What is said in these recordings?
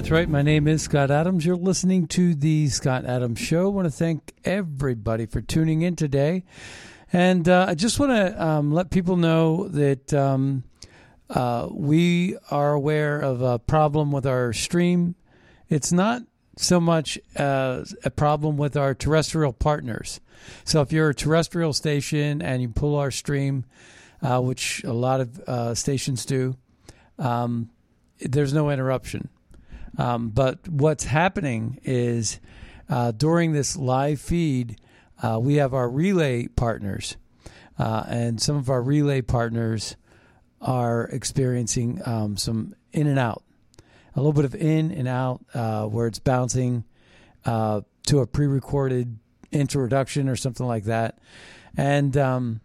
That's right. My name is Scott Adams. You're listening to the Scott Adams Show. I want to thank everybody for tuning in today. And uh, I just want to um, let people know that um, uh, we are aware of a problem with our stream. It's not so much uh, a problem with our terrestrial partners. So if you're a terrestrial station and you pull our stream, uh, which a lot of uh, stations do, um, there's no interruption. Um, but what's happening is uh, during this live feed, uh, we have our relay partners, uh, and some of our relay partners are experiencing um, some in and out, a little bit of in and out, uh, where it's bouncing uh, to a pre-recorded introduction or something like that, and um,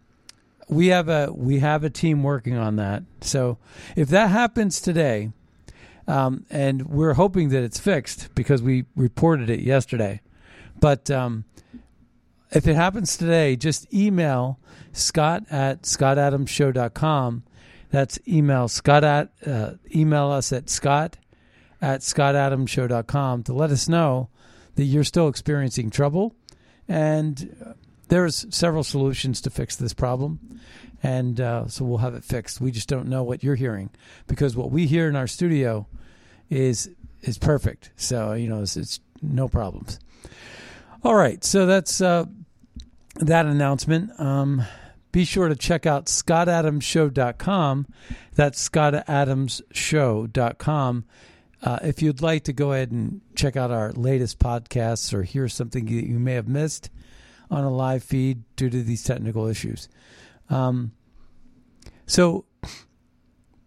we have a we have a team working on that. So if that happens today. Um, and we're hoping that it's fixed because we reported it yesterday. But um, if it happens today, just email scott at scottadamshow.com. That's email scott at, uh, email us at scott at scottadamshow.com to let us know that you're still experiencing trouble. And uh, there's several solutions to fix this problem. And uh, so we'll have it fixed. We just don't know what you're hearing because what we hear in our studio is is perfect. So you know, it's, it's no problems. All right, so that's uh, that announcement. Um, be sure to check out scottadamshow.com. That's scottadamshow.com. Uh, if you'd like to go ahead and check out our latest podcasts or hear something that you may have missed on a live feed due to these technical issues. Um, so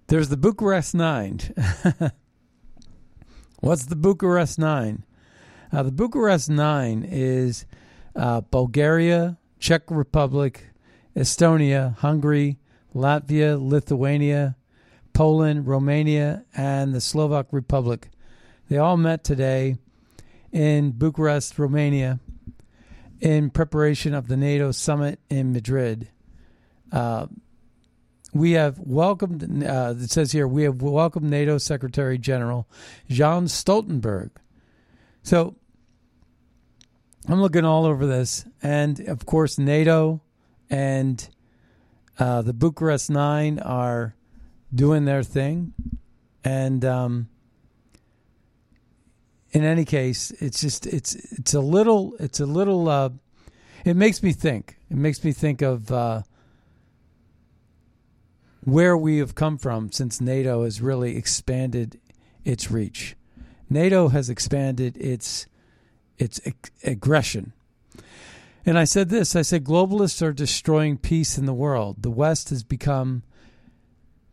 there's the Bucharest Nine. What's the Bucharest Nine? Uh, the Bucharest Nine is uh, Bulgaria, Czech Republic, Estonia, Hungary, Latvia, Lithuania, Poland, Romania, and the Slovak Republic. They all met today in Bucharest, Romania, in preparation of the NATO summit in Madrid. Uh, we have welcomed, uh, it says here, we have welcomed NATO Secretary General Jens Stoltenberg. So I'm looking all over this. And of course, NATO and uh, the Bucharest Nine are doing their thing. And um, in any case, it's just, it's, it's a little, it's a little, uh, it makes me think. It makes me think of, uh, where we have come from since NATO has really expanded its reach. NATO has expanded its its ag- aggression. And I said this, I said globalists are destroying peace in the world. The West has become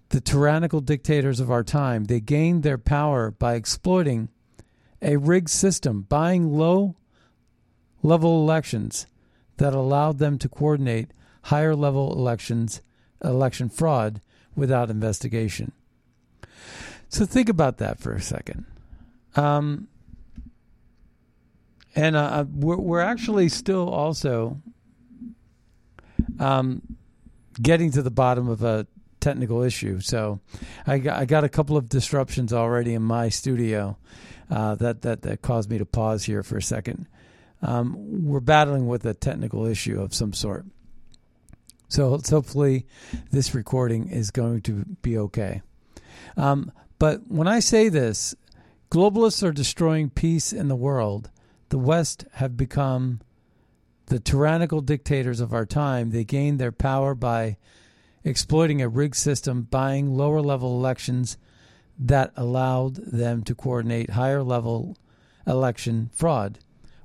the tyrannical dictators of our time. They gained their power by exploiting a rigged system, buying low level elections that allowed them to coordinate higher level elections election fraud without investigation. So think about that for a second. Um, and uh, uh, we're, we're actually still also um, getting to the bottom of a technical issue. So I got, I got a couple of disruptions already in my studio uh, that, that, that caused me to pause here for a second. Um, we're battling with a technical issue of some sort. So hopefully this recording is going to be okay. Um, but when I say this, globalists are destroying peace in the world. The West have become the tyrannical dictators of our time. They gained their power by exploiting a rigged system, buying lower level elections that allowed them to coordinate higher level election fraud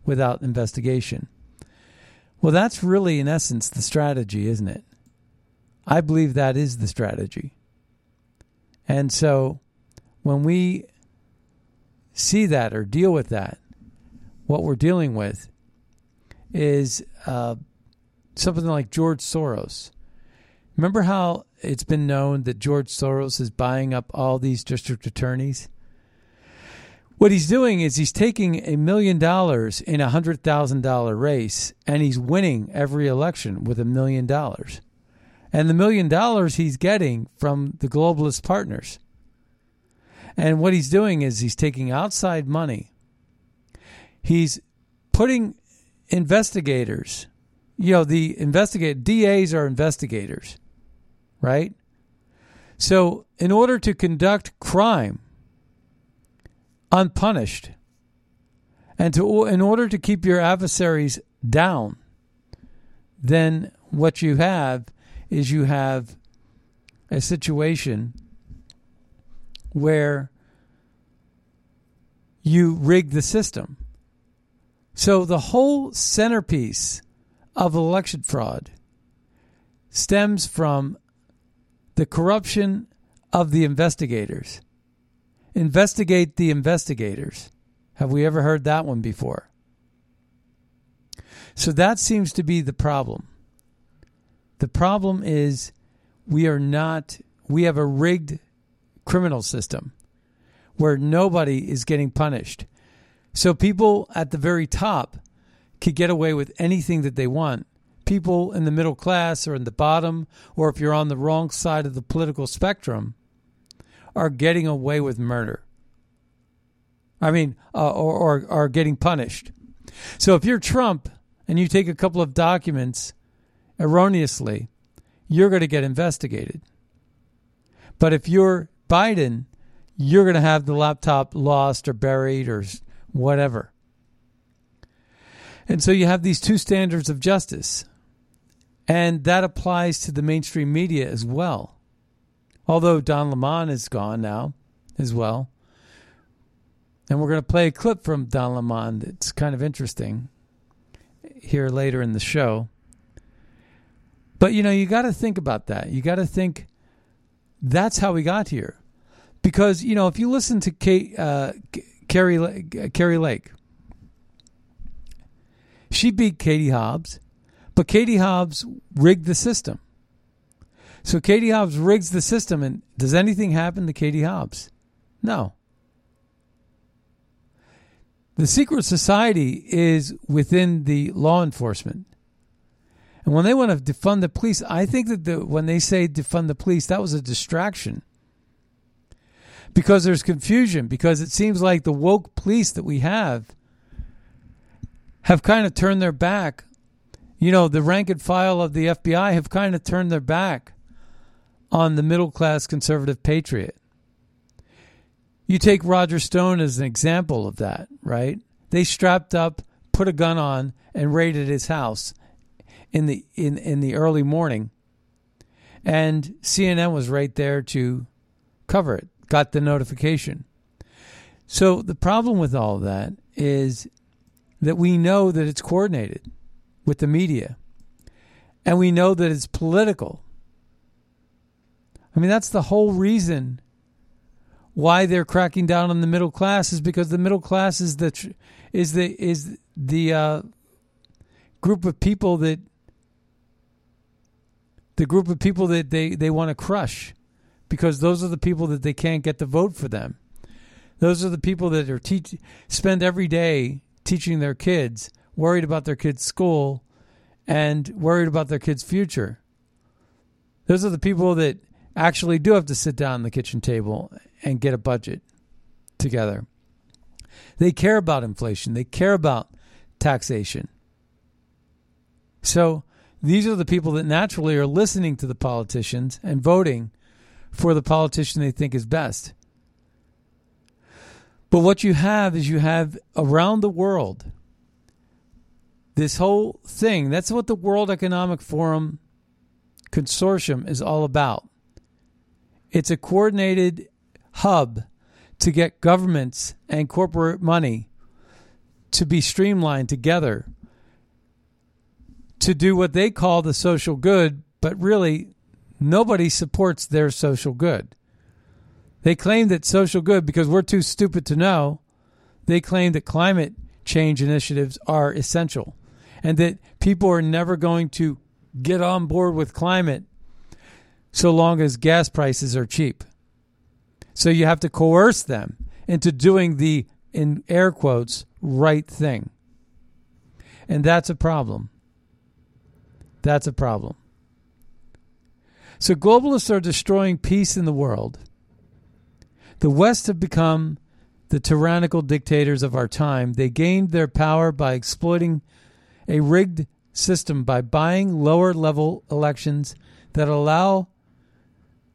without investigation. Well, that's really, in essence, the strategy, isn't it? I believe that is the strategy. And so when we see that or deal with that, what we're dealing with is uh, something like George Soros. Remember how it's been known that George Soros is buying up all these district attorneys? What he's doing is he's taking a million dollars in a hundred thousand dollar race and he's winning every election with a million dollars. And the million dollars he's getting from the globalist partners. And what he's doing is he's taking outside money. He's putting investigators, you know, the investigate DAs are investigators, right? So, in order to conduct crime unpunished and to in order to keep your adversaries down, then what you have is you have a situation where you rig the system. So the whole centerpiece of election fraud stems from the corruption of the investigators. Investigate the investigators. Have we ever heard that one before? So that seems to be the problem. The problem is we are not, we have a rigged criminal system where nobody is getting punished. So people at the very top could get away with anything that they want. People in the middle class or in the bottom, or if you're on the wrong side of the political spectrum, are getting away with murder. I mean, uh, or, or are getting punished. So if you're Trump and you take a couple of documents erroneously, you're going to get investigated. But if you're Biden, you're going to have the laptop lost or buried or whatever. And so you have these two standards of justice. And that applies to the mainstream media as well. Although Don Lemon is gone now as well. And we're going to play a clip from Don Lemon that's kind of interesting here later in the show. But you know, you got to think about that. You got to think that's how we got here. Because, you know, if you listen to Kate, uh, Kari, Kari Lake. She beat Katie Hobbs, but Katie Hobbs rigged the system. So Katie Hobbs rigs the system, and does anything happen to Katie Hobbs? No. The secret society is within the law enforcement. And when they want to defund the police, I think that the, when they say defund the police, that was a distraction because there's confusion, because it seems like the woke police that we have have kind of turned their back. You know, the rank and file of the FBI have kind of turned their back on the middle class conservative patriot. You take Roger Stone as an example of that, right? They strapped up, put a gun on, and raided his house in the in, in the early morning. And CNN was right there to cover it got the notification. So the problem with all of that is that we know that it's coordinated with the media and we know that it's political. I mean, that's the whole reason why they're cracking down on the middle class is because the middle class is the is the is the uh, group of people that the group of people that they, they want to crush because those are the people that they can't get to vote for them. Those are the people that are teach spend every day teaching their kids, worried about their kids' school, and worried about their kids' future. Those are the people that actually do have to sit down at the kitchen table and get a budget together. They care about inflation. They care about taxation. So these are the people that naturally are listening to the politicians and voting for the politician they think is best. But what you have is you have around the world this whole thing. That's what the World Economic Forum consortium is all about. It's a coordinated hub to get governments and corporate money to be streamlined together to do what they call the social good, but really nobody supports their social good. They claim that social good, because we're too stupid to know, they claim that climate change initiatives are essential and that people are never going to get on board with climate so long as gas prices are cheap. So you have to coerce them into doing the, in air quotes, right thing. And that's a problem. That's a problem. So globalists are destroying peace in the world. The West have become the tyrannical dictators of our time. They gained their power by exploiting a rigged system by buying lower level elections that allow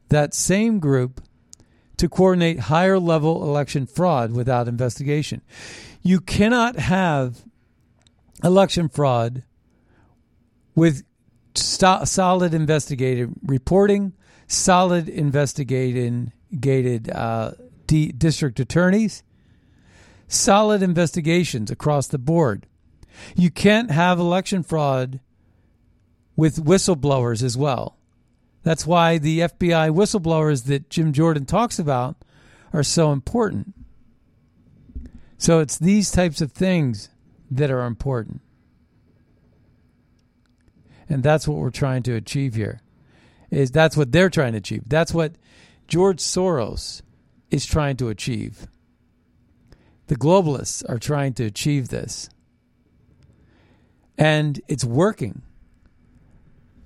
that same group to coordinate higher level election fraud without investigation. You cannot have election fraud with st- solid investigative reporting, solid investigating gated uh, d- district attorneys, solid investigations across the board. You can't have election fraud with whistleblowers as well. That's why the FBI whistleblowers that Jim Jordan talks about are so important. So it's these types of things that are important. And that's what we're trying to achieve here. Is that's what they're trying to achieve. That's what George Soros is trying to achieve. The globalists are trying to achieve this. And it's working.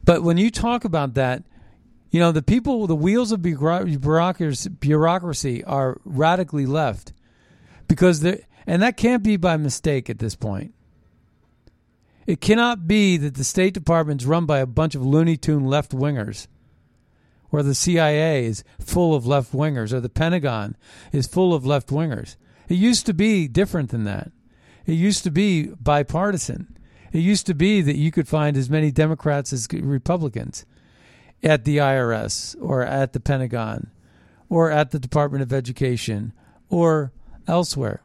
But when you talk about that, you know, the people, the wheels of bureaucracy are radically left because they and that can't be by mistake at this point. It cannot be that the State Department is run by a bunch of Looney Tune left wingers, or the CIA is full of left wingers, or the Pentagon is full of left wingers. It used to be different than that. It used to be bipartisan. It used to be that you could find as many Democrats as Republicans at the IRS or at the Pentagon or at the Department of Education or elsewhere.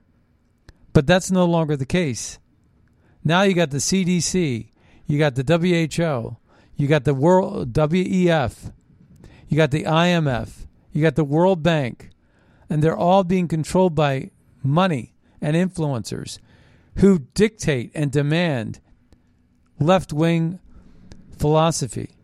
But that's no longer the case. Now you got the CDC, you got the WHO, you got the World WEF, you got the IMF, you got the World Bank, and they're all being controlled by money and influencers who dictate and demand left wing philosophy.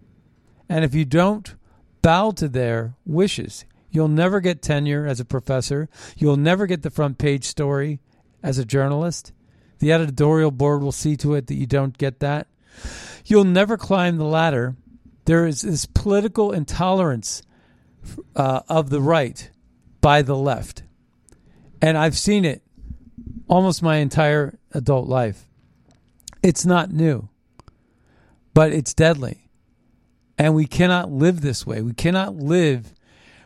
And if you don't bow to their wishes, you'll never get tenure as a professor. You'll never get the front page story as a journalist. The editorial board will see to it that you don't get that. You'll never climb the ladder. There is this political intolerance uh, of the right by the left. And I've seen it almost my entire adult life. It's not new but it's deadly. And we cannot live this way. We cannot live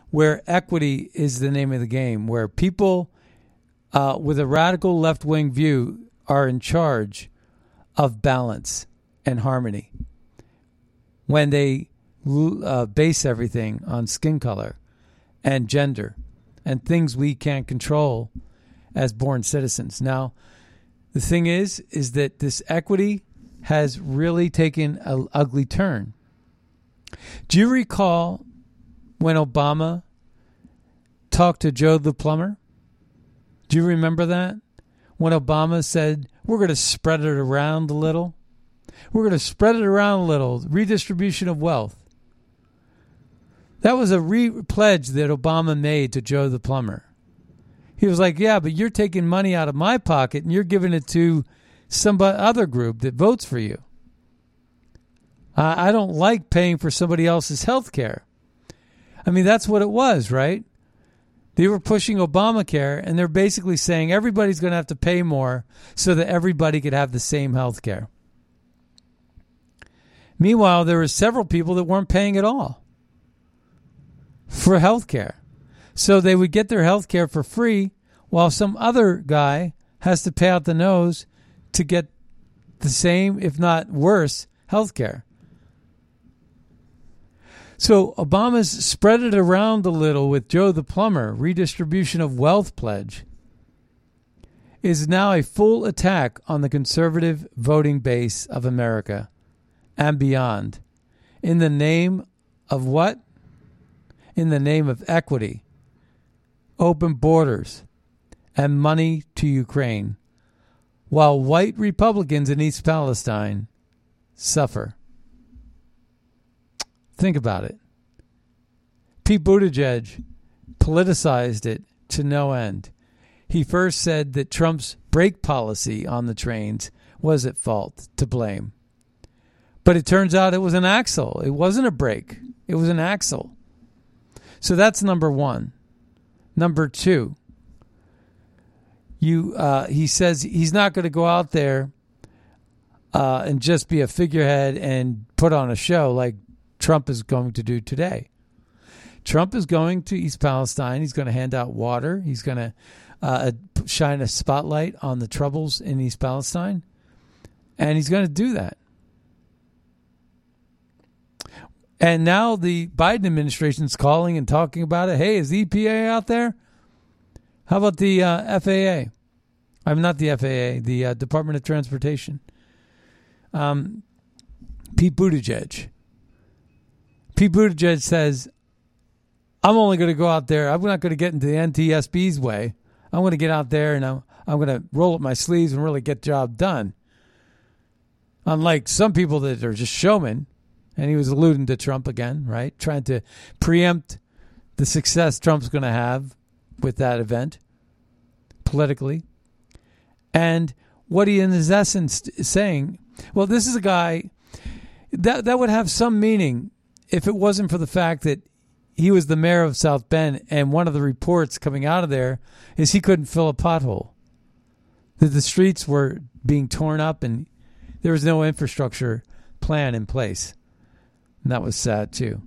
where equity is the name of the game, where people uh, with a radical left wing view are in charge of balance and harmony when they uh, base everything on skin color and gender and things we can't control as born citizens. Now, the thing is, is that this equity has really taken an ugly turn. Do you recall when Obama talked to Joe the plumber? Do you remember that? When Obama said, We're going to spread it around a little? We're going to spread it around a little. Redistribution of wealth. That was a re pledge that Obama made to Joe the plumber. He was like, "Yeah, but you're taking money out of my pocket and you're giving it to some other group that votes for you. I don't like paying for somebody else's health care." I mean, that's what it was, right? They were pushing Obamacare, and they're basically saying everybody's going to have to pay more so that everybody could have the same health care. Meanwhile, there were several people that weren't paying at all for health care. So they would get their health care for free while some other guy has to pay out the nose to get the same, if not worse, health care. So Obama's spread it around a little with Joe the plumber, redistribution of wealth pledge, is now a full attack on the conservative voting base of America and beyond. In the name of what? In the name of equity, open borders, and money to Ukraine, while white Republicans in East Palestine suffer. Think about it. Pete Buttigieg politicized it to no end. He first said that Trump's brake policy on the trains was at fault, to blame. But it turns out it was an axle. It wasn't a brake, it was an axle. So that's number one. Number two, you uh, he says he's not going to go out there uh, and just be a figurehead and put on a show like Trump is going to do today. Trump is going to East Palestine. He's going to hand out water. He's going to uh, shine a spotlight on the troubles in East Palestine. And he's going to do that. And now the Biden administration is calling and talking about it. Hey, is the EPA out there? How about the uh, FAA? I'm not the FAA, the uh, Department of Transportation. Um, Pete Buttigieg Pete Buttigieg says, I'm only going to go out there. I'm not going to get into the NTSB's way. I'm going to get out there and I'm, I'm going to roll up my sleeves and really get the job done. Unlike some people that are just showmen, and he was alluding to Trump again, right? Trying to preempt the success Trump's going to have with that event politically. And what he in his essence is saying, well, this is a guy that that would have some meaning if it wasn't for the fact that he was the mayor of South Bend, and one of the reports coming out of there is he couldn't fill a pothole. That the streets were being torn up, and there was no infrastructure plan in place. And that was sad too.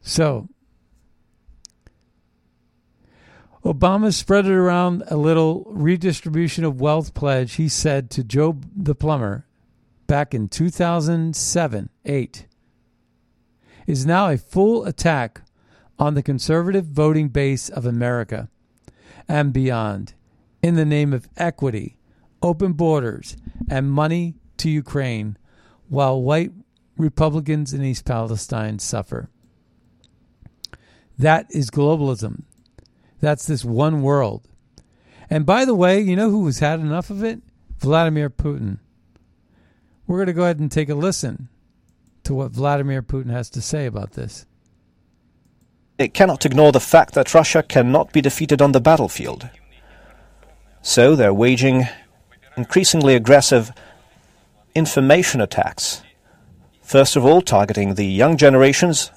So, Obama spread it around a little redistribution of wealth pledge, he said to Joe the plumber back in 2007 8 is now a full attack on the conservative voting base of America and beyond in the name of equity, open borders, and money to Ukraine, while white Republicans in East Palestine suffer. That is globalism. That's this one world. And by the way, you know who has had enough of it? Vladimir Putin. We're going to go ahead and take a listen to what Vladimir Putin has to say about this. It cannot ignore the fact that Russia cannot be defeated on the battlefield. So they're waging increasingly aggressive information attacks. First of all, targeting the young generations,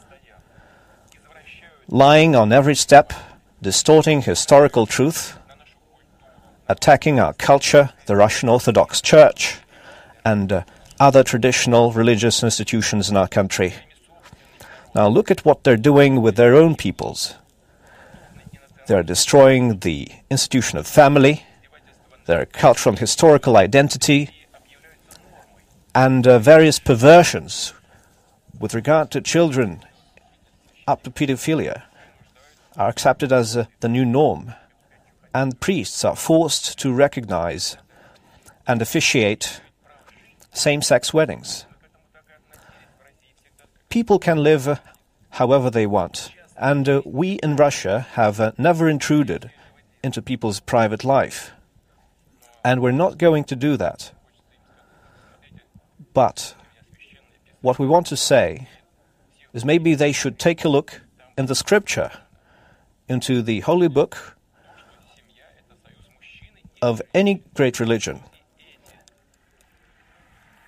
lying on every step, distorting historical truth, attacking our culture, the Russian Orthodox Church, and uh, other traditional religious institutions in our country. Now look at what they're doing with their own peoples. They're destroying the institution of family, their cultural and historical identity, and uh, various perversions with regard to children up to pedophilia are accepted as uh, the new norm, and priests are forced to recognize and officiate same sex weddings. People can live uh, however they want, and uh, we in Russia have uh, never intruded into people's private life. And we're not going to do that. But what we want to say is maybe they should take a look in the scripture, into the holy book of any great religion.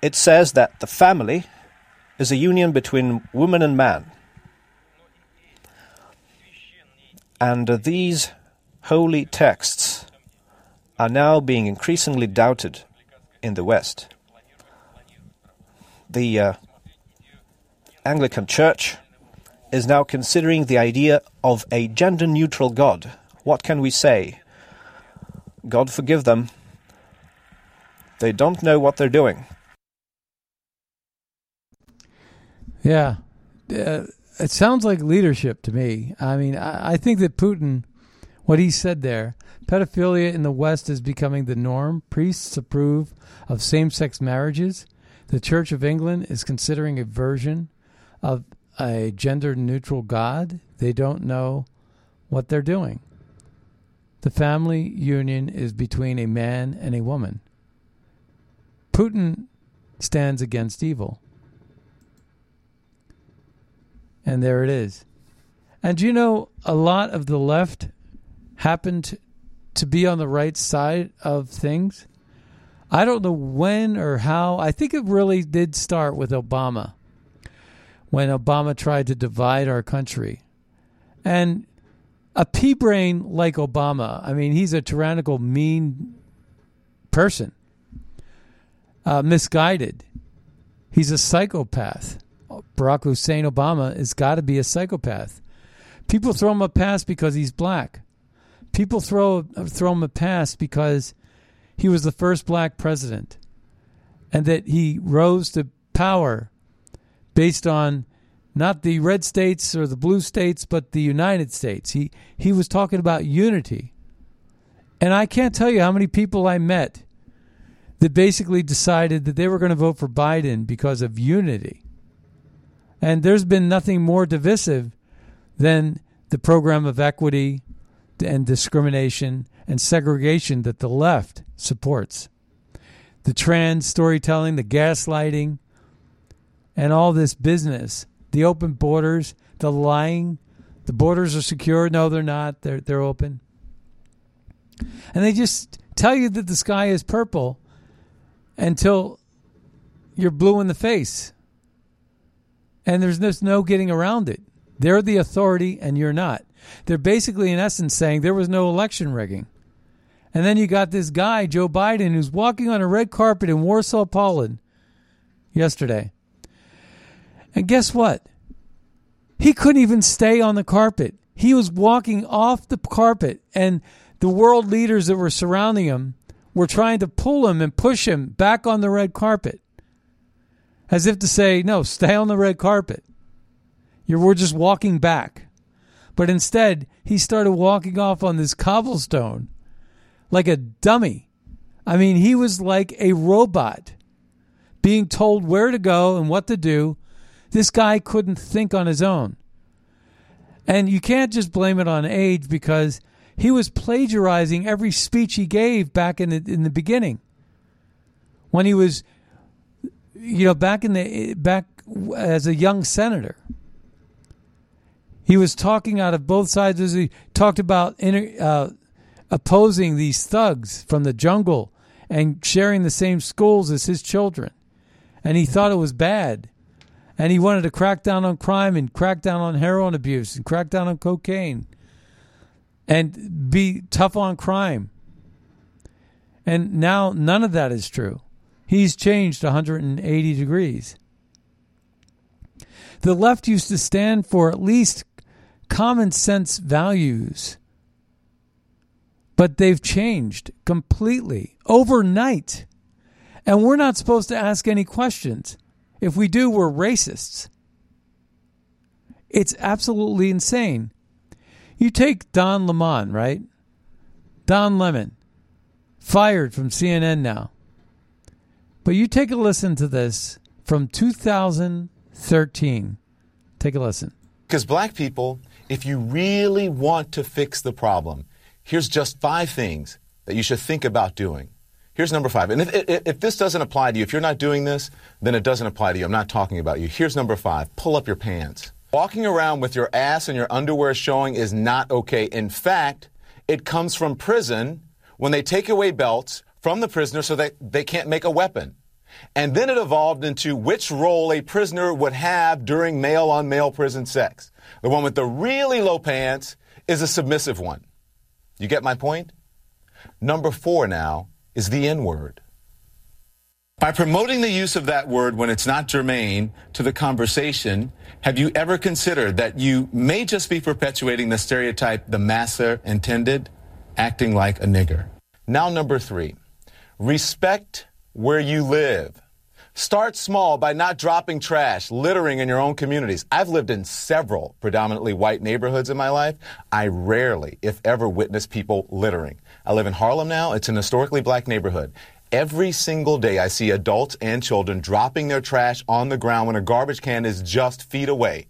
It says that the family is a union between woman and man. And these holy texts are now being increasingly doubted in the West. The uh, Anglican Church is now considering the idea of a gender neutral God. What can we say? God forgive them. They don't know what they're doing. Yeah. Uh, it sounds like leadership to me. I mean, I, I think that Putin, what he said there, pedophilia in the West is becoming the norm. Priests approve of same sex marriages. The Church of England is considering a version of a gender neutral God. They don't know what they're doing. The family union is between a man and a woman. Putin stands against evil. And there it is. And you know, a lot of the left happened to be on the right side of things. I don't know when or how. I think it really did start with Obama when Obama tried to divide our country. And a pea brain like Obama, I mean, he's a tyrannical, mean person, uh, misguided. He's a psychopath. Barack Hussein Obama has got to be a psychopath. People throw him a pass because he's black. People throw throw him a pass because he was the first black president, and that he rose to power based on not the red states or the blue states, but the United States. He he was talking about unity. And I can't tell you how many people I met that basically decided that they were going to vote for Biden because of unity. And there's been nothing more divisive than the program of equity and discrimination and segregation that the left supports. The trans storytelling, the gaslighting, and all this business, the open borders, the lying, the borders are secure. No, they're not. They're they're open. And they just tell you that the sky is purple until you're blue in the face. And there's just no getting around it. They're the authority and you're not. They're basically, in essence, saying there was no election rigging. And then you got this guy, Joe Biden, who's walking on a red carpet in Warsaw, Poland yesterday. And guess what? He couldn't even stay on the carpet. He was walking off the carpet, and the world leaders that were surrounding him were trying to pull him and push him back on the red carpet. As if to say, no, stay on the red carpet. You're, we're just walking back. But instead, he started walking off on this cobblestone like a dummy. I mean, he was like a robot being told where to go and what to do. This guy couldn't think on his own. And you can't just blame it on age because he was plagiarizing every speech he gave back in the, in the beginning. When he was, you know, back in the back as a young senator, he was talking out of both sides. As he talked about uh, opposing these thugs from the jungle and sharing the same schools as his children. And he thought it was bad. And he wanted to crack down on crime and crack down on heroin abuse and crack down on cocaine and be tough on crime. And now none of that is true. He's changed 180 degrees. The left used to stand for at least common sense values but they've changed completely overnight. And we're not supposed to ask any questions. If we do, we're racists. It's absolutely insane. You take Don Lemon, right? Don Lemon, fired from CNN now. But you take a listen to this from 2013. Take a listen. Because black people, if you really want to fix the problem, here's just five things that you should think about doing. Here's number five. And if, if, if, this doesn't apply to you, if you're not doing this, then it doesn't apply to you. I'm not talking about you. Here's number five pull up your pants. Walking around with your ass and your underwear showing is not okay. In fact, it comes from prison when they take away belts from the prisoner so that they can't make a weapon. And then it evolved into which role a prisoner would have during male on male prison sex. The one with the really low pants is a submissive one. You get my point? Number four now is the N word. By promoting the use of that word when it's not germane to the conversation, have you ever considered that you may just be perpetuating the stereotype the masser intended, acting like a nigger? Now, number three, respect where you live. Start small by not dropping trash, littering in your own communities. I've lived in several predominantly white neighborhoods in my life. I rarely, if ever, witness people littering. I live in Harlem now. It's an historically black neighborhood. Every single day, I see adults and children dropping their trash on the ground when a garbage can is just feet away.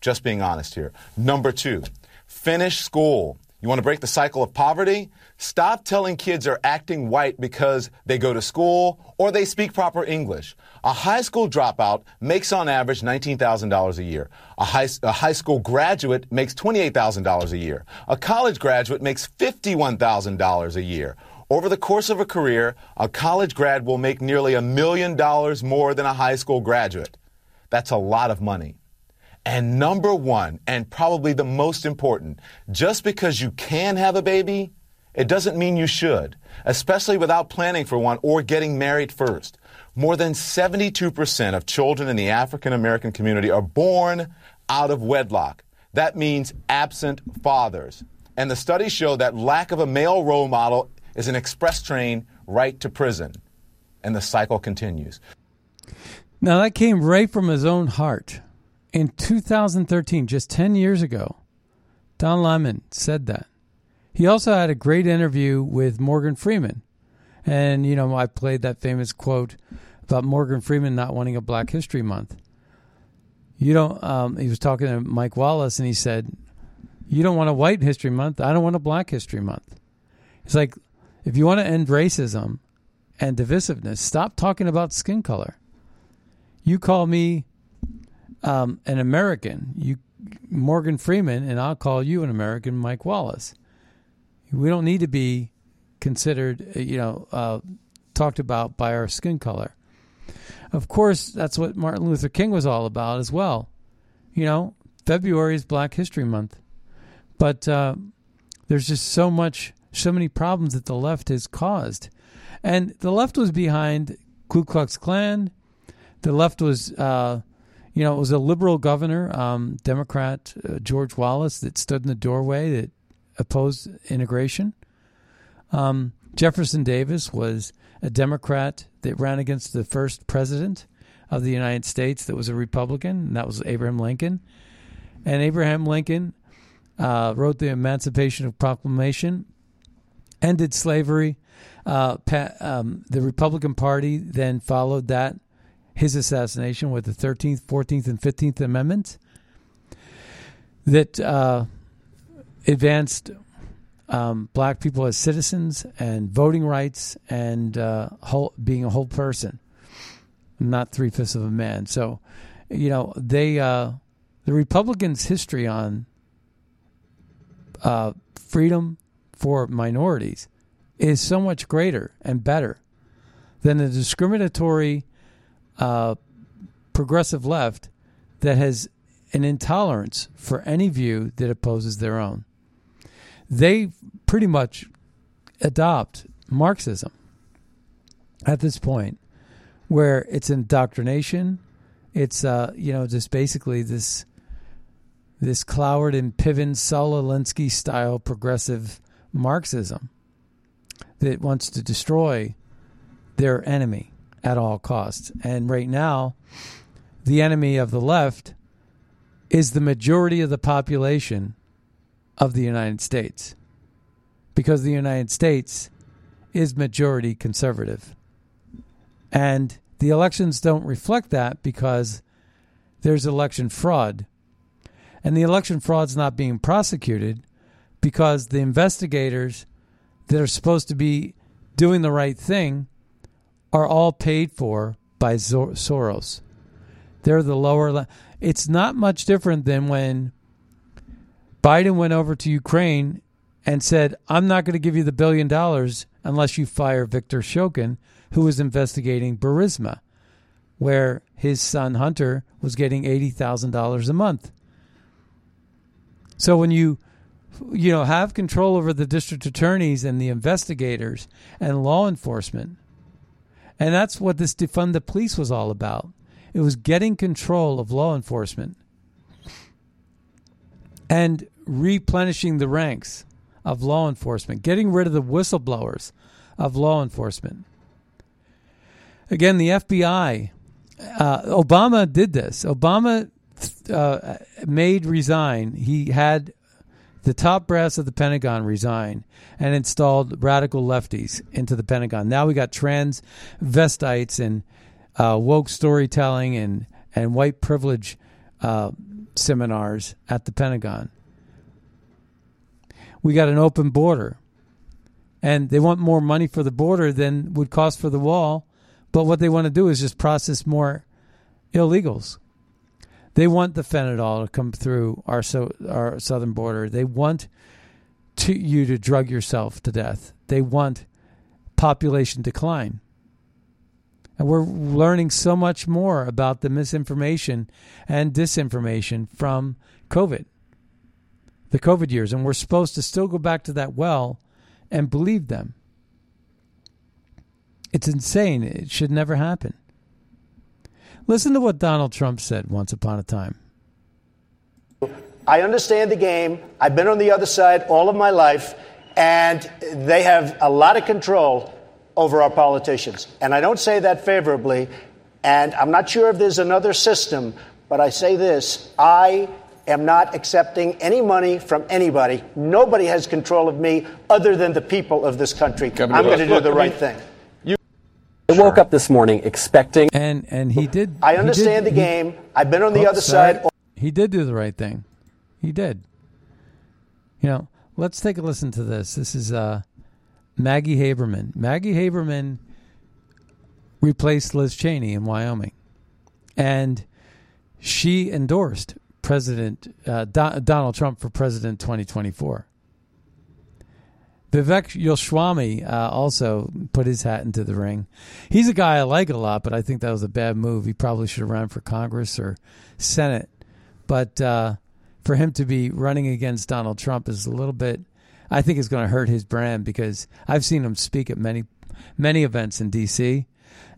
Just being honest here. Number two, finish school. You want to break the cycle of poverty? Stop telling kids they're acting white because they go to school or they speak proper English. A high school dropout makes on average $19,000 a year. A high, a high school graduate makes $28,000 a year. A college graduate makes $51,000 a year. Over the course of a career, a college grad will make nearly a million dollars more than a high school graduate. That's a lot of money. And number one, and probably the most important, just because you can have a baby, it doesn't mean you should, especially without planning for one or getting married first. More than 72% of children in the African American community are born out of wedlock. That means absent fathers. And the studies show that lack of a male role model is an express train right to prison. And the cycle continues. Now, that came right from his own heart. In 2013, just 10 years ago, Don Lemon said that. He also had a great interview with Morgan Freeman. And, you know, I played that famous quote about Morgan Freeman not wanting a Black History Month. You don't, um, he was talking to Mike Wallace and he said, You don't want a White History Month. I don't want a Black History Month. It's like, if you want to end racism and divisiveness, stop talking about skin color. You call me um, an American, you Morgan Freeman, and I'll call you an American, Mike Wallace. We don't need to be considered, uh, you know, uh, talked about by our skin color. Of course, that's what Martin Luther King was all about as well. You know, February is Black History Month, but uh, there's just so much so many problems that the left has caused. And the left was behind Ku Klux Klan. The left was, uh, you know, it was a liberal governor, um, Democrat uh, George Wallace, that stood in the doorway that opposed integration. Um, Jefferson Davis was a Democrat that ran against the first president of the United States that was a Republican, and that was Abraham Lincoln. And Abraham Lincoln uh, wrote the Emancipation Proclamation ended slavery. Uh, um, the Republican Party then followed that, his assassination, with the 13th, 14th, and 15th Amendments that uh, advanced um, black people as citizens and voting rights and uh, whole, being a whole person, not three fifths of a man. So, you know, they uh, the Republicans' history on uh, freedom, for minorities is so much greater and better than the discriminatory uh, progressive left that has an intolerance for any view that opposes their own. They pretty much adopt Marxism at this point, where it's indoctrination. It's uh, you know just basically this this Cloward and Piven Saul Alinsky style progressive Marxism that wants to destroy their enemy at all costs. And right now, the enemy of the left is the majority of the population of the United States because the United States is majority conservative. And the elections don't reflect that because there's election fraud. And the election fraud's not being prosecuted because the investigators that are supposed to be doing the right thing are all paid for by Soros. They're the lower. Le- it's not much different than when Biden went over to Ukraine and said, "I'm not going to give you the billion dollars unless you fire Viktor Shokin, who was investigating Burisma, where his son Hunter was getting eighty thousand dollars a month." So when you you know have control over the district attorneys and the investigators and law enforcement, and that's what this defund the police was all about. It was getting control of law enforcement and replenishing the ranks of law enforcement, getting rid of the whistleblowers of law enforcement. Again, the FBI, uh, Obama did this. Obama uh, made resign. He had the top brass of the Pentagon resign and installed radical lefties into the Pentagon. Now we got transvestites and uh, woke storytelling and, and white privilege uh, seminars at the Pentagon. We got an open border. And they want more money for the border than would cost for the wall. But what they want to do is just process more illegals. They want the fentanyl to come through our so our southern border. They want to you to drug yourself to death. They want population decline. And we're learning so much more about the misinformation and disinformation from COVID, the COVID years. And we're supposed to still go back to that well and believe them. It's insane. It should never happen. Listen to what Donald Trump said once upon a time. I understand the game. I've been on the other side all of my life, and they have a lot of control over our politicians. And I don't say that favorably, and I'm not sure if there's another system, but I say this I am not accepting any money from anybody. Nobody has control of me other than the people of this country. Governor I'm going to do the right mean- thing. I woke up this morning expecting. And and he did. I understand did- the he- game. I've been on the other sorry. side. He did do the right thing. He did. You know, let's take a listen to this. This is uh, Maggie Haberman. Maggie Haberman replaced Liz Cheney in Wyoming, and she endorsed President uh, Do- Donald Trump for President 2024. Vivek Ramaswamy uh, also put his hat into the ring. He's a guy I like a lot, but I think that was a bad move. He probably should have run for Congress or Senate. But uh, for him to be running against Donald Trump is a little bit, I think, is going to hurt his brand because I've seen him speak at many, many events in D.C.,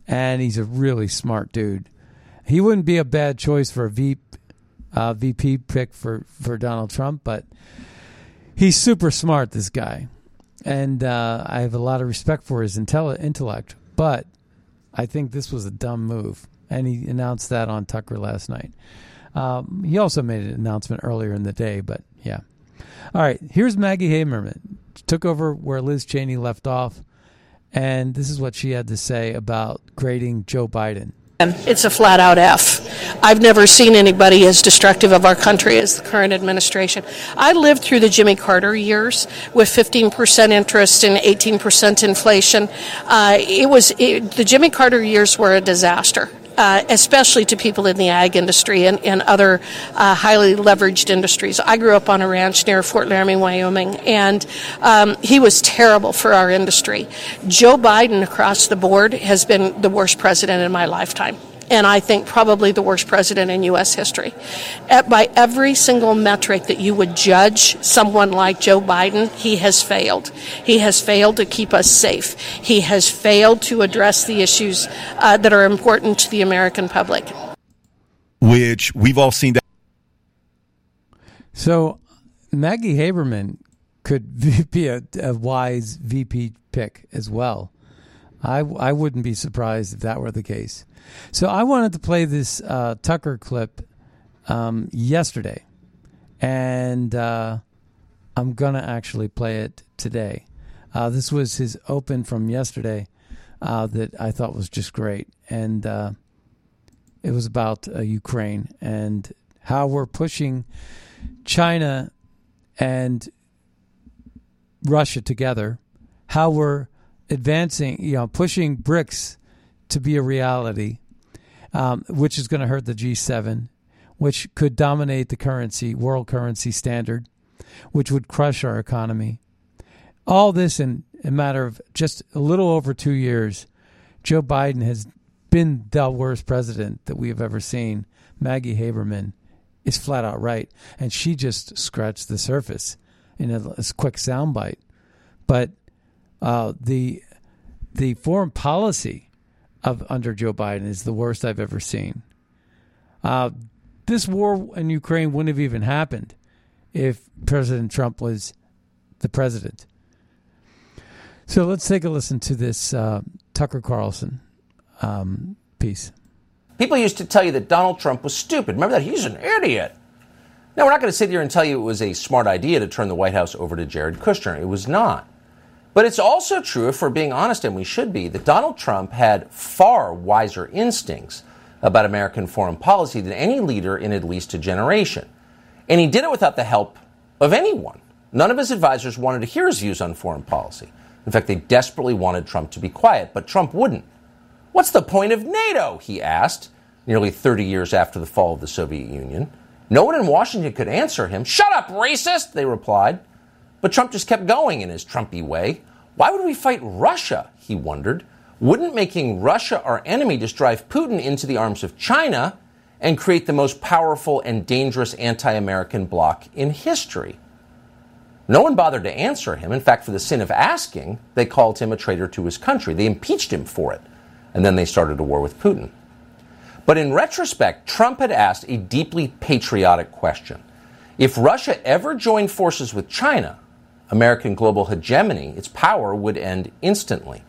and he's a really smart dude. He wouldn't be a bad choice for a V, uh, VP pick for, for Donald Trump, but he's super smart, this guy and uh, I have a lot of respect for his intellect. But I think this was a dumb move, and he announced that on Tucker last night. Um, he also made an announcement earlier in the day, but yeah. All right, here's Maggie Haberman. Took over where Liz Cheney left off, and this is what she had to say about grading Joe Biden. It's a flat out F. I've never seen anybody as destructive of our country as the current administration. I lived through the Jimmy Carter years with 15% interest and 18% inflation. Uh, it was it, the Jimmy Carter years were a disaster. Uh, especially to people in the ag industry and, and other uh, highly leveraged industries. I grew up on a ranch near Fort Laramie, Wyoming, and um, he was terrible for our industry. Joe Biden, across the board, has been the worst president in my lifetime. And I think probably the worst president in U.S. history. At, by every single metric that you would judge someone like Joe Biden, he has failed. He has failed to keep us safe. He has failed to address the issues uh, that are important to the American public. which we've all seen that. So Maggie Haberman could be a, a wise VP pick as well. I, I wouldn't be surprised if that were the case. So I wanted to play this uh, Tucker clip um, yesterday, and uh, I'm gonna actually play it today. Uh, this was his open from yesterday uh, that I thought was just great, and uh, it was about uh, Ukraine and how we're pushing China and Russia together, how we're advancing, you know, pushing BRICS to be a reality, um, which is going to hurt the G7, which could dominate the currency, world currency standard, which would crush our economy. All this in a matter of just a little over two years. Joe Biden has been the worst president that we have ever seen. Maggie Haberman is flat out right, and she just scratched the surface in a, a quick soundbite. But uh, the the foreign policy of under Joe Biden is the worst I've ever seen. Uh, this war in Ukraine wouldn't have even happened if President Trump was the president. So let's take a listen to this uh, Tucker Carlson um, piece. People used to tell you that Donald Trump was stupid. Remember that? He's an idiot. Now, we're not going to sit here and tell you it was a smart idea to turn the White House over to Jared Kushner. It was not. But it's also true, if we're being honest, and we should be, that Donald Trump had far wiser instincts about American foreign policy than any leader in at least a generation. And he did it without the help of anyone. None of his advisors wanted to hear his views on foreign policy. In fact, they desperately wanted Trump to be quiet, but Trump wouldn't. What's the point of NATO? he asked, nearly 30 years after the fall of the Soviet Union. No one in Washington could answer him. Shut up, racist, they replied. But Trump just kept going in his Trumpy way. Why would we fight Russia? he wondered. Wouldn't making Russia our enemy just drive Putin into the arms of China and create the most powerful and dangerous anti American bloc in history? No one bothered to answer him. In fact, for the sin of asking, they called him a traitor to his country. They impeached him for it. And then they started a war with Putin. But in retrospect, Trump had asked a deeply patriotic question. If Russia ever joined forces with China, American global hegemony, its power would end instantly.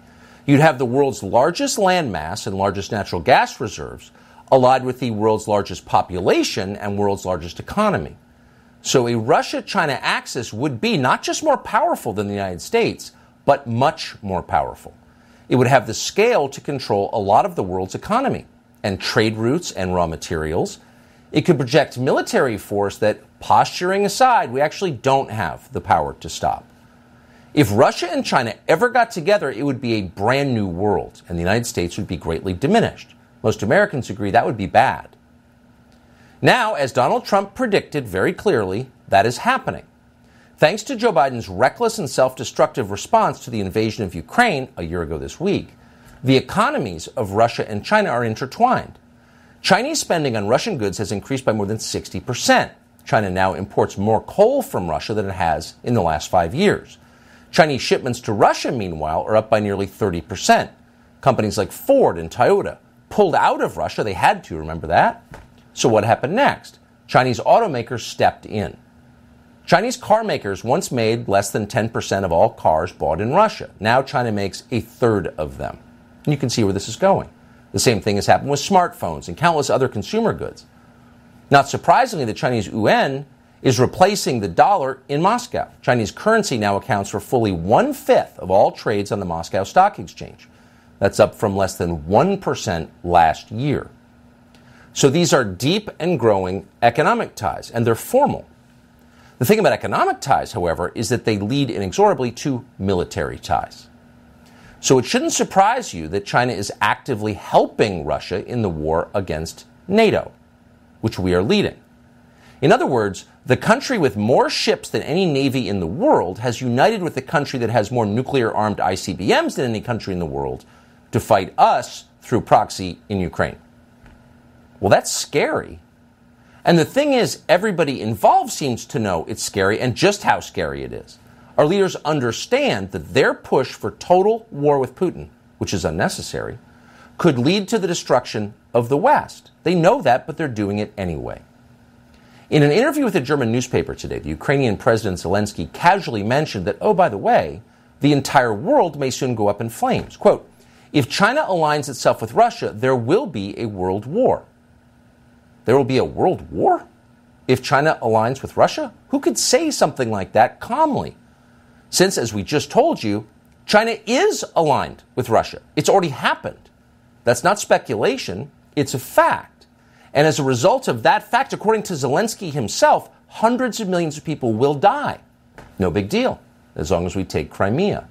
You'd have the world's largest landmass and largest natural gas reserves allied with the world's largest population and world's largest economy. So a Russia China axis would be not just more powerful than the United States, but much more powerful. It would have the scale to control a lot of the world's economy and trade routes and raw materials. It could project military force that posturing aside, we actually don't have the power to stop. If Russia and China ever got together, it would be a brand new world, and the United States would be greatly diminished. Most Americans agree that would be bad. Now, as Donald Trump predicted very clearly, that is happening. Thanks to Joe Biden's reckless and self destructive response to the invasion of Ukraine a year ago this week, the economies of Russia and China are intertwined. Chinese spending on Russian goods has increased by more than 60 percent. China now imports more coal from Russia than it has in the last five years. Chinese shipments to Russia, meanwhile, are up by nearly 30%. Companies like Ford and Toyota pulled out of Russia. They had to, remember that? So, what happened next? Chinese automakers stepped in. Chinese car makers once made less than 10% of all cars bought in Russia. Now, China makes a third of them. And you can see where this is going. The same thing has happened with smartphones and countless other consumer goods. Not surprisingly, the Chinese yuan is replacing the dollar in Moscow. Chinese currency now accounts for fully one fifth of all trades on the Moscow Stock Exchange. That's up from less than 1% last year. So these are deep and growing economic ties, and they're formal. The thing about economic ties, however, is that they lead inexorably to military ties. So it shouldn't surprise you that China is actively helping Russia in the war against NATO which we are leading. In other words, the country with more ships than any navy in the world has united with the country that has more nuclear armed ICBMs than any country in the world to fight us through proxy in Ukraine. Well, that's scary. And the thing is, everybody involved seems to know it's scary and just how scary it is. Our leaders understand that their push for total war with Putin, which is unnecessary, could lead to the destruction of the West. They know that, but they're doing it anyway. In an interview with a German newspaper today, the Ukrainian President Zelensky casually mentioned that, oh, by the way, the entire world may soon go up in flames. Quote, if China aligns itself with Russia, there will be a world war. There will be a world war? If China aligns with Russia? Who could say something like that calmly? Since, as we just told you, China is aligned with Russia. It's already happened. That's not speculation, it's a fact. And as a result of that fact, according to Zelensky himself, hundreds of millions of people will die. No big deal, as long as we take Crimea.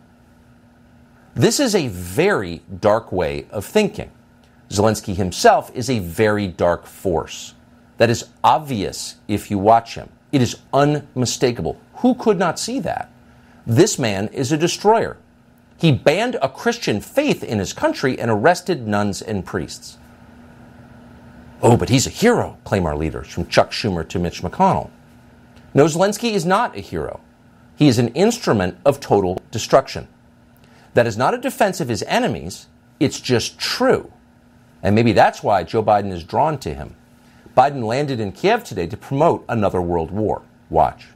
This is a very dark way of thinking. Zelensky himself is a very dark force. That is obvious if you watch him. It is unmistakable. Who could not see that? This man is a destroyer. He banned a Christian faith in his country and arrested nuns and priests. Oh, but he's a hero, claim our leaders, from Chuck Schumer to Mitch McConnell. No, Zelensky is not a hero. He is an instrument of total destruction. That is not a defense of his enemies, it's just true. And maybe that's why Joe Biden is drawn to him. Biden landed in Kiev today to promote another world war. Watch.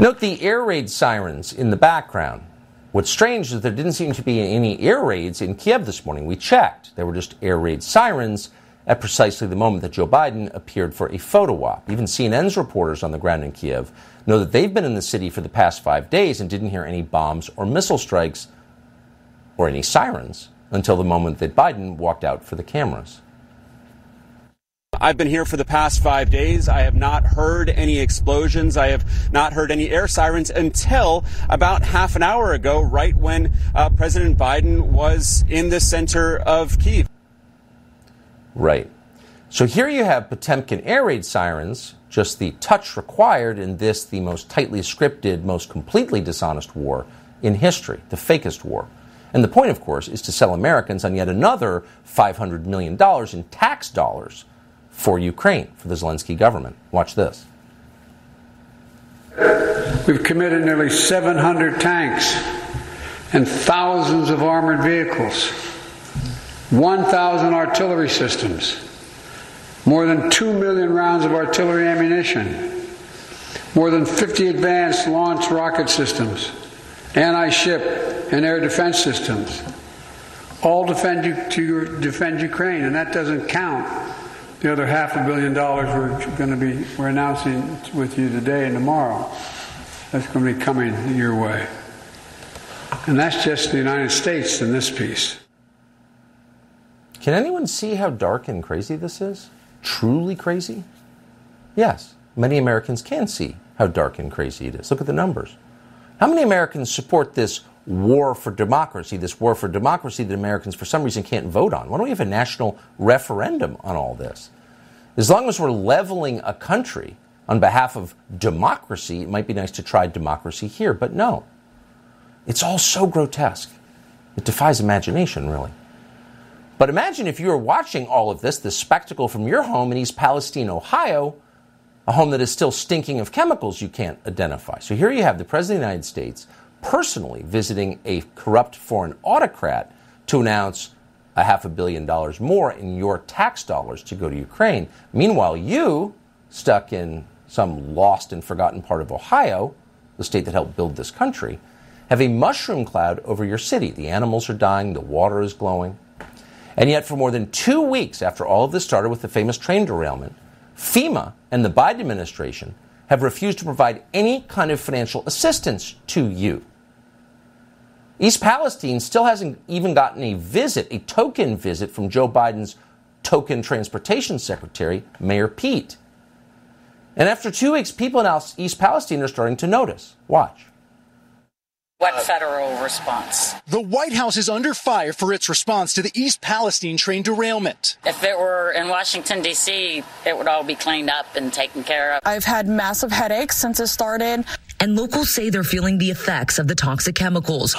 Note the air raid sirens in the background. What's strange is there didn't seem to be any air raids in Kiev this morning. We checked. There were just air raid sirens at precisely the moment that Joe Biden appeared for a photo op. Even CNN's reporters on the ground in Kiev know that they've been in the city for the past five days and didn't hear any bombs or missile strikes or any sirens until the moment that Biden walked out for the cameras. I've been here for the past five days. I have not heard any explosions. I have not heard any air sirens until about half an hour ago, right when uh, President Biden was in the center of Kiev. Right. So here you have Potemkin air raid sirens, just the touch required in this, the most tightly scripted, most completely dishonest war in history, the fakest war. And the point, of course, is to sell Americans on yet another $500 million in tax dollars for Ukraine, for the Zelensky government. Watch this. We've committed nearly 700 tanks and thousands of armored vehicles, 1,000 artillery systems, more than 2 million rounds of artillery ammunition, more than 50 advanced launch rocket systems, anti ship and air defense systems, all defend, to defend Ukraine, and that doesn't count the other half a billion dollars we're going to be we're announcing with you today and tomorrow. That's going to be coming your way. And that's just the United States in this piece. Can anyone see how dark and crazy this is? Truly crazy? Yes, many Americans can see how dark and crazy it is. Look at the numbers. How many Americans support this war for democracy, this war for democracy that Americans for some reason can't vote on? Why don't we have a national referendum on all this? As long as we're leveling a country on behalf of democracy, it might be nice to try democracy here, but no. It's all so grotesque. It defies imagination, really. But imagine if you were watching all of this, this spectacle from your home in East Palestine, Ohio, a home that is still stinking of chemicals you can't identify. So here you have the President of the United States personally visiting a corrupt foreign autocrat to announce a half a billion dollars more in your tax dollars to go to Ukraine. Meanwhile, you, stuck in some lost and forgotten part of Ohio, the state that helped build this country, have a mushroom cloud over your city. The animals are dying, the water is glowing. And yet, for more than two weeks after all of this started with the famous train derailment, FEMA and the Biden administration have refused to provide any kind of financial assistance to you. East Palestine still hasn't even gotten a visit, a token visit from Joe Biden's token transportation secretary, Mayor Pete. And after two weeks, people in East Palestine are starting to notice. Watch. What federal response? The White House is under fire for its response to the East Palestine train derailment. If it were in Washington, D.C., it would all be cleaned up and taken care of. I've had massive headaches since it started. And locals say they're feeling the effects of the toxic chemicals.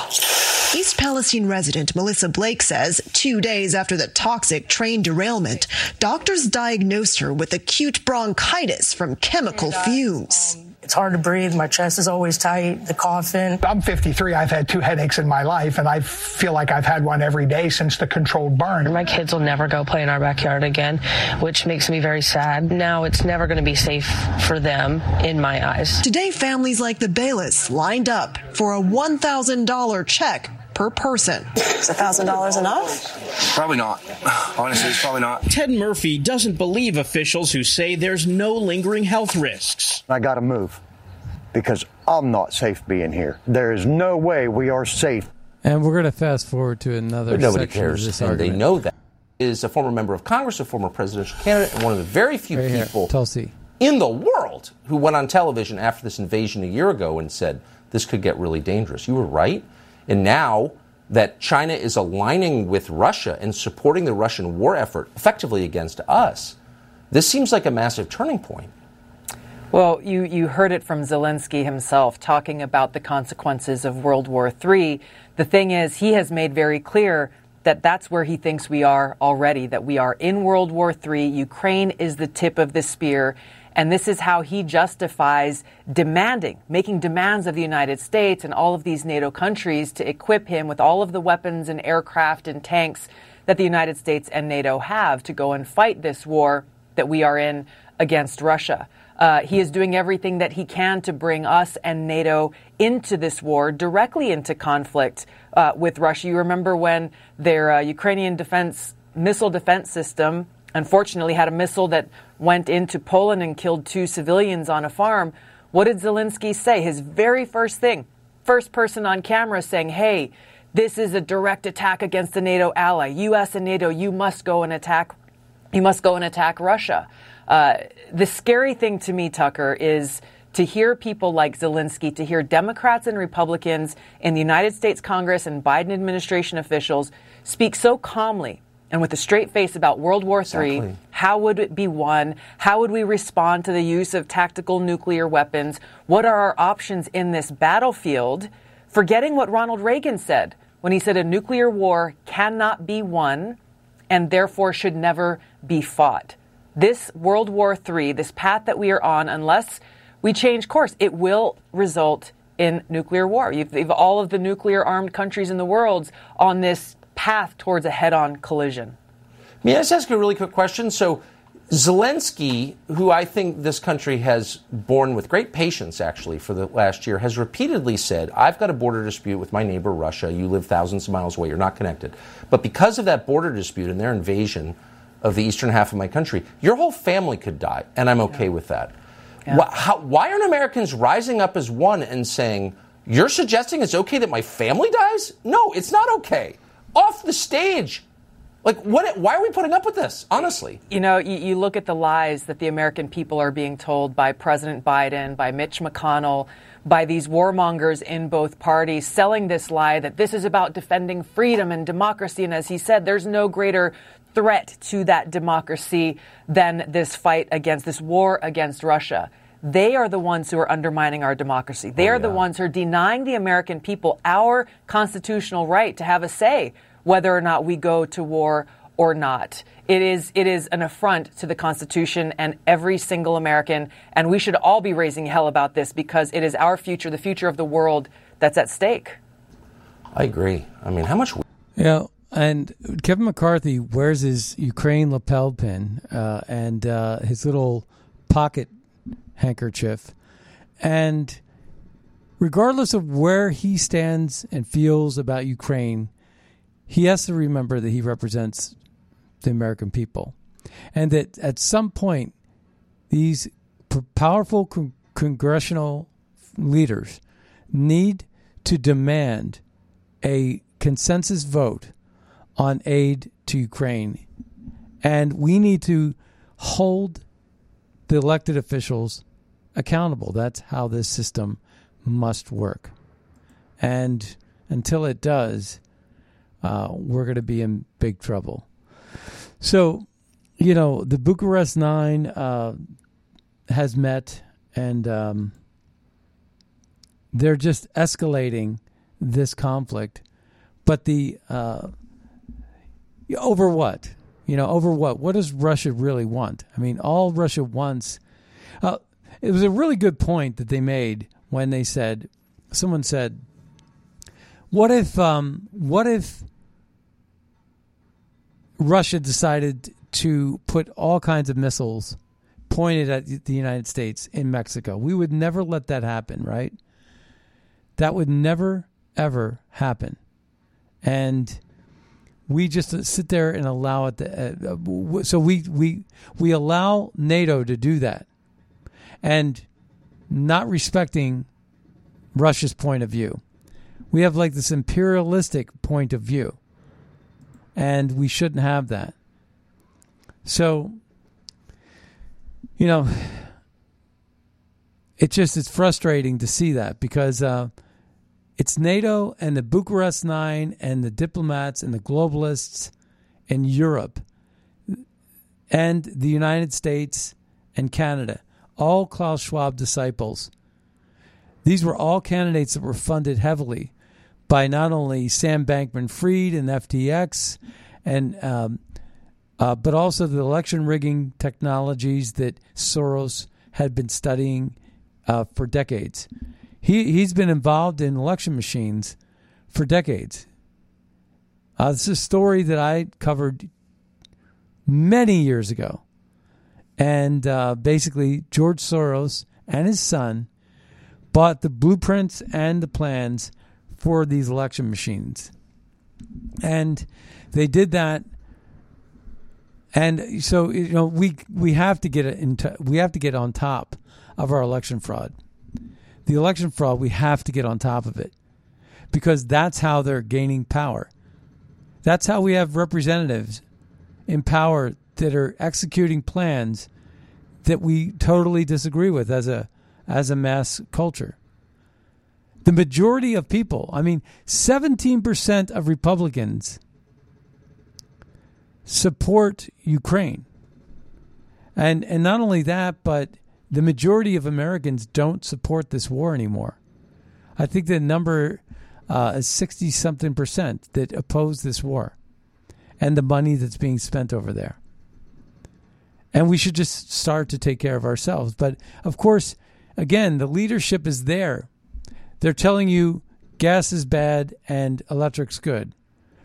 East Palestine resident Melissa Blake says two days after the toxic train derailment, doctors diagnosed her with acute bronchitis from chemical fumes. It's hard to breathe. My chest is always tight, the coughing. I'm 53. I've had two headaches in my life, and I feel like I've had one every day since the controlled burn. My kids will never go play in our backyard again, which makes me very sad. Now it's never going to be safe for them in my eyes. Today, families like the Bayless lined up for a $1,000 check per person. Is $1,000 enough? Probably not. Honestly, it's probably not. Ted Murphy doesn't believe officials who say there's no lingering health risks. I got to move because I'm not safe being here. There is no way we are safe. And we're going to fast forward to another But nobody section of cares, this and argument. they know that. Is a former member of Congress, a former presidential candidate, and one of the very few Right people Tulsi. in the world who went on television after this invasion a year ago and said this could get really dangerous. You were right. And now that China is aligning with Russia and supporting the Russian war effort effectively against us, this seems like a massive turning point. Well, you, you heard it from Zelensky himself talking about the consequences of World War III. The thing is, he has made very clear that that's where he thinks we are already, that we are in World War III. Ukraine is the tip of the spear. And this is how he justifies demanding, making demands of the United States and all of these NATO countries to equip him with all of the weapons and aircraft and tanks that the United States and NATO have to go and fight this war that we are in against Russia. Uh, he is doing everything that he can to bring us and NATO into this war, directly into conflict uh, with Russia. You remember when their uh, Ukrainian defense missile defense system, unfortunately, had a missile that went into Poland and killed two civilians on a farm. What did Zelensky say? His very first thing, first person on camera saying, "Hey, this is a direct attack against a NATO ally. U.S. and NATO, you must go and attack. You must go and attack Russia." Uh, the scary thing to me, Tucker, is to hear people like Zelensky, to hear Democrats and Republicans in the United States Congress and Biden administration officials speak so calmly and with a straight face about World War III. Exactly. How would it be won? How would we respond to the use of tactical nuclear weapons? What are our options in this battlefield? Forgetting what Ronald Reagan said when he said a nuclear war cannot be won and therefore should never be fought. This World War III, this path that we are on, unless we change course, it will result in nuclear war. You've, you've all of the nuclear armed countries in the world on this path towards a head on collision. May I just ask you a really quick question? So, Zelensky, who I think this country has borne with great patience actually for the last year, has repeatedly said, I've got a border dispute with my neighbor Russia. You live thousands of miles away, you're not connected. But because of that border dispute and their invasion of the eastern half of my country, your whole family could die, and I'm okay with that. Why, how, why aren't Americans rising up as one and saying, You're suggesting it's okay that my family dies? No, it's not okay. Off the stage. Like, what? Why are we putting up with this? Honestly. You know, you, you look at the lies that the American people are being told by President Biden, by Mitch McConnell, by these warmongers in both parties, selling this lie that this is about defending freedom and democracy. And as he said, there's no greater threat to that democracy than this fight against this war against Russia. They are the ones who are undermining our democracy. They are the ones who are denying the American people our constitutional right to have a say whether or not we go to war or not. It is it is an affront to the Constitution and every single American, and we should all be raising hell about this because it is our future, the future of the world that's at stake. I agree. I mean, how much? Yeah, and Kevin McCarthy wears his Ukraine lapel pin uh, and uh, his little pocket handkerchief, and regardless of where he stands and feels about Ukraine, he has to remember that he represents the American people, and that at some point, these powerful con- congressional leaders need to demand a consensus vote on aid to Ukraine. And we need to hold the elected officials accountable. That's how this system must work. And until it does, uh, we're going to be in big trouble. So, you know, the Bucharest Nine uh, has met and um, they're just escalating this conflict. But the uh, over what? You know, over what? What does Russia really want? I mean, all Russia wants. Uh, it was a really good point that they made when they said, someone said, "What if, um, what if Russia decided to put all kinds of missiles pointed at the United States in Mexico? We would never let that happen, right? That would never ever happen." and we just sit there and allow it. To, uh, so we we we allow NATO to do that, and not respecting Russia's point of view. We have like this imperialistic point of view. And we shouldn't have that. So, you know, it just it's frustrating to see that because uh, it's NATO and the Bucharest Nine and the diplomats and the globalists in Europe and the United States and Canada, all Klaus Schwab disciples. These were all candidates that were funded heavily by not only Sam Bankman Fried and FTX, and um, uh, but also the election rigging technologies that Soros had been studying uh, for decades. He he's been involved in election machines for decades. Uh, this is a story that I covered many years ago, and uh, basically George Soros and his son bought the blueprints and the plans for these election machines, and they did that. And so you know we we have to get it into we have to get on top of our election fraud. The election fraud we have to get on top of it because that's how they're gaining power. That's how we have representatives in power that are executing plans that we totally disagree with as a as a mass culture. The majority of people, I mean, 17% of Republicans support Ukraine. And and not only that, but the majority of Americans don't support this war anymore. I think the number uh, is 60 something percent that oppose this war and the money that's being spent over there. And we should just start to take care of ourselves. But of course, again, the leadership is there. They're telling you gas is bad and electric's good.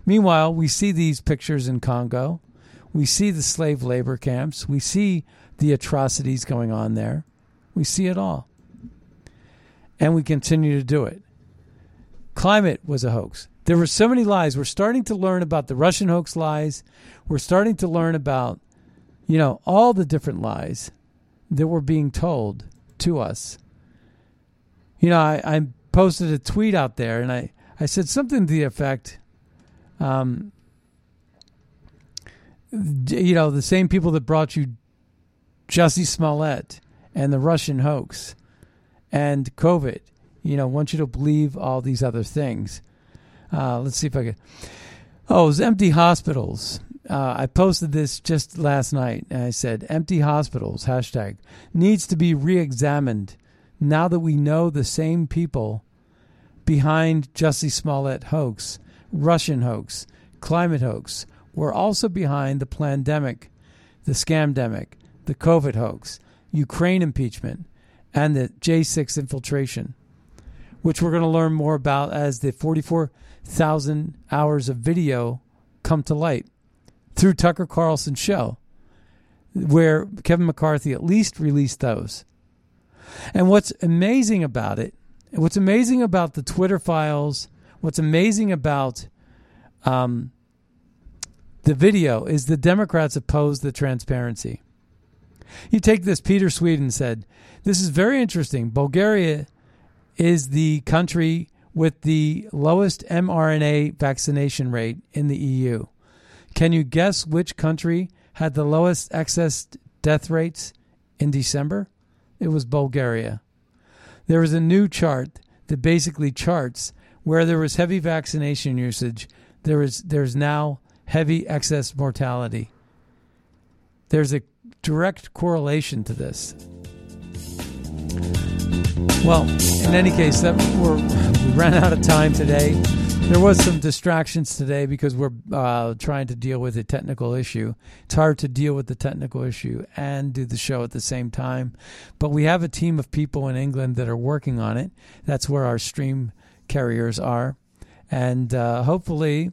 Meanwhile, we see these pictures in Congo. We see the slave labor camps. We see the atrocities going on there. We see it all. And we continue to do it. Climate was a hoax. There were so many lies. We're starting to learn about the Russian hoax lies. We're starting to learn about, you know, all the different lies that were being told to us. You know, I, I posted a tweet out there and I, I said something to the effect, um, you know, the same people that brought you Jussie Smollett and the Russian hoax and COVID, you know, want you to believe all these other things. Uh, let's see if I can. Oh, it was empty hospitals. Uh, I posted this just last night, and I said, "Empty hospitals." Hashtag needs to be re-examined now that we know the same people behind Jussie Smollett hoax, Russian hoax, climate hoax, were also behind the pandemic, the scamdemic, the COVID hoax, Ukraine impeachment, and the J6 infiltration, which we're going to learn more about as the 44,000 hours of video come to light through Tucker Carlson's show, where Kevin McCarthy at least released those. And what's amazing about it, what's amazing about the Twitter files, what's amazing about um, the video is the Democrats oppose the transparency. You take this, Peter Sweden said, This is very interesting. Bulgaria is the country with the lowest mRNA vaccination rate in the EU. Can you guess which country had the lowest excess death rates in December? It was Bulgaria. There is a new chart that basically charts where there was heavy vaccination usage, there is there's now heavy excess mortality. There's a direct correlation to this. Well, in any case, that we ran out of time today. There was some distractions today because we're uh, trying to deal with a technical issue. It's hard to deal with the technical issue and do the show at the same time. But we have a team of people in England that are working on it. That's where our stream carriers are. And uh, hopefully,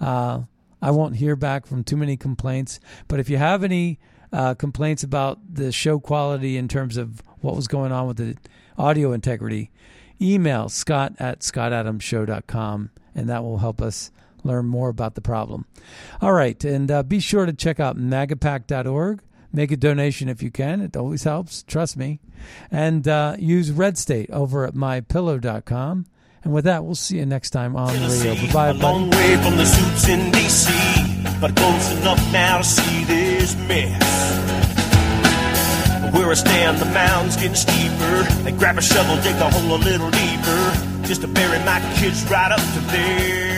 uh, I won't hear back from too many complaints. But if you have any uh, complaints about the show quality in terms of what was going on with the audio integrity, email scott at scottadamshow.com and that will help us learn more about the problem. All right, and uh, be sure to check out magapack.org. Make a donation if you can. It always helps, trust me. And uh, use Red State over at mypillow.com And with that, we'll see you next time on the radio. Bye bye, Long buddy. But close enough now to see this mess. Where I stand, the mound's getting steeper. They grab a shovel, dig a hole a little deeper, just to bury my kids right up to there.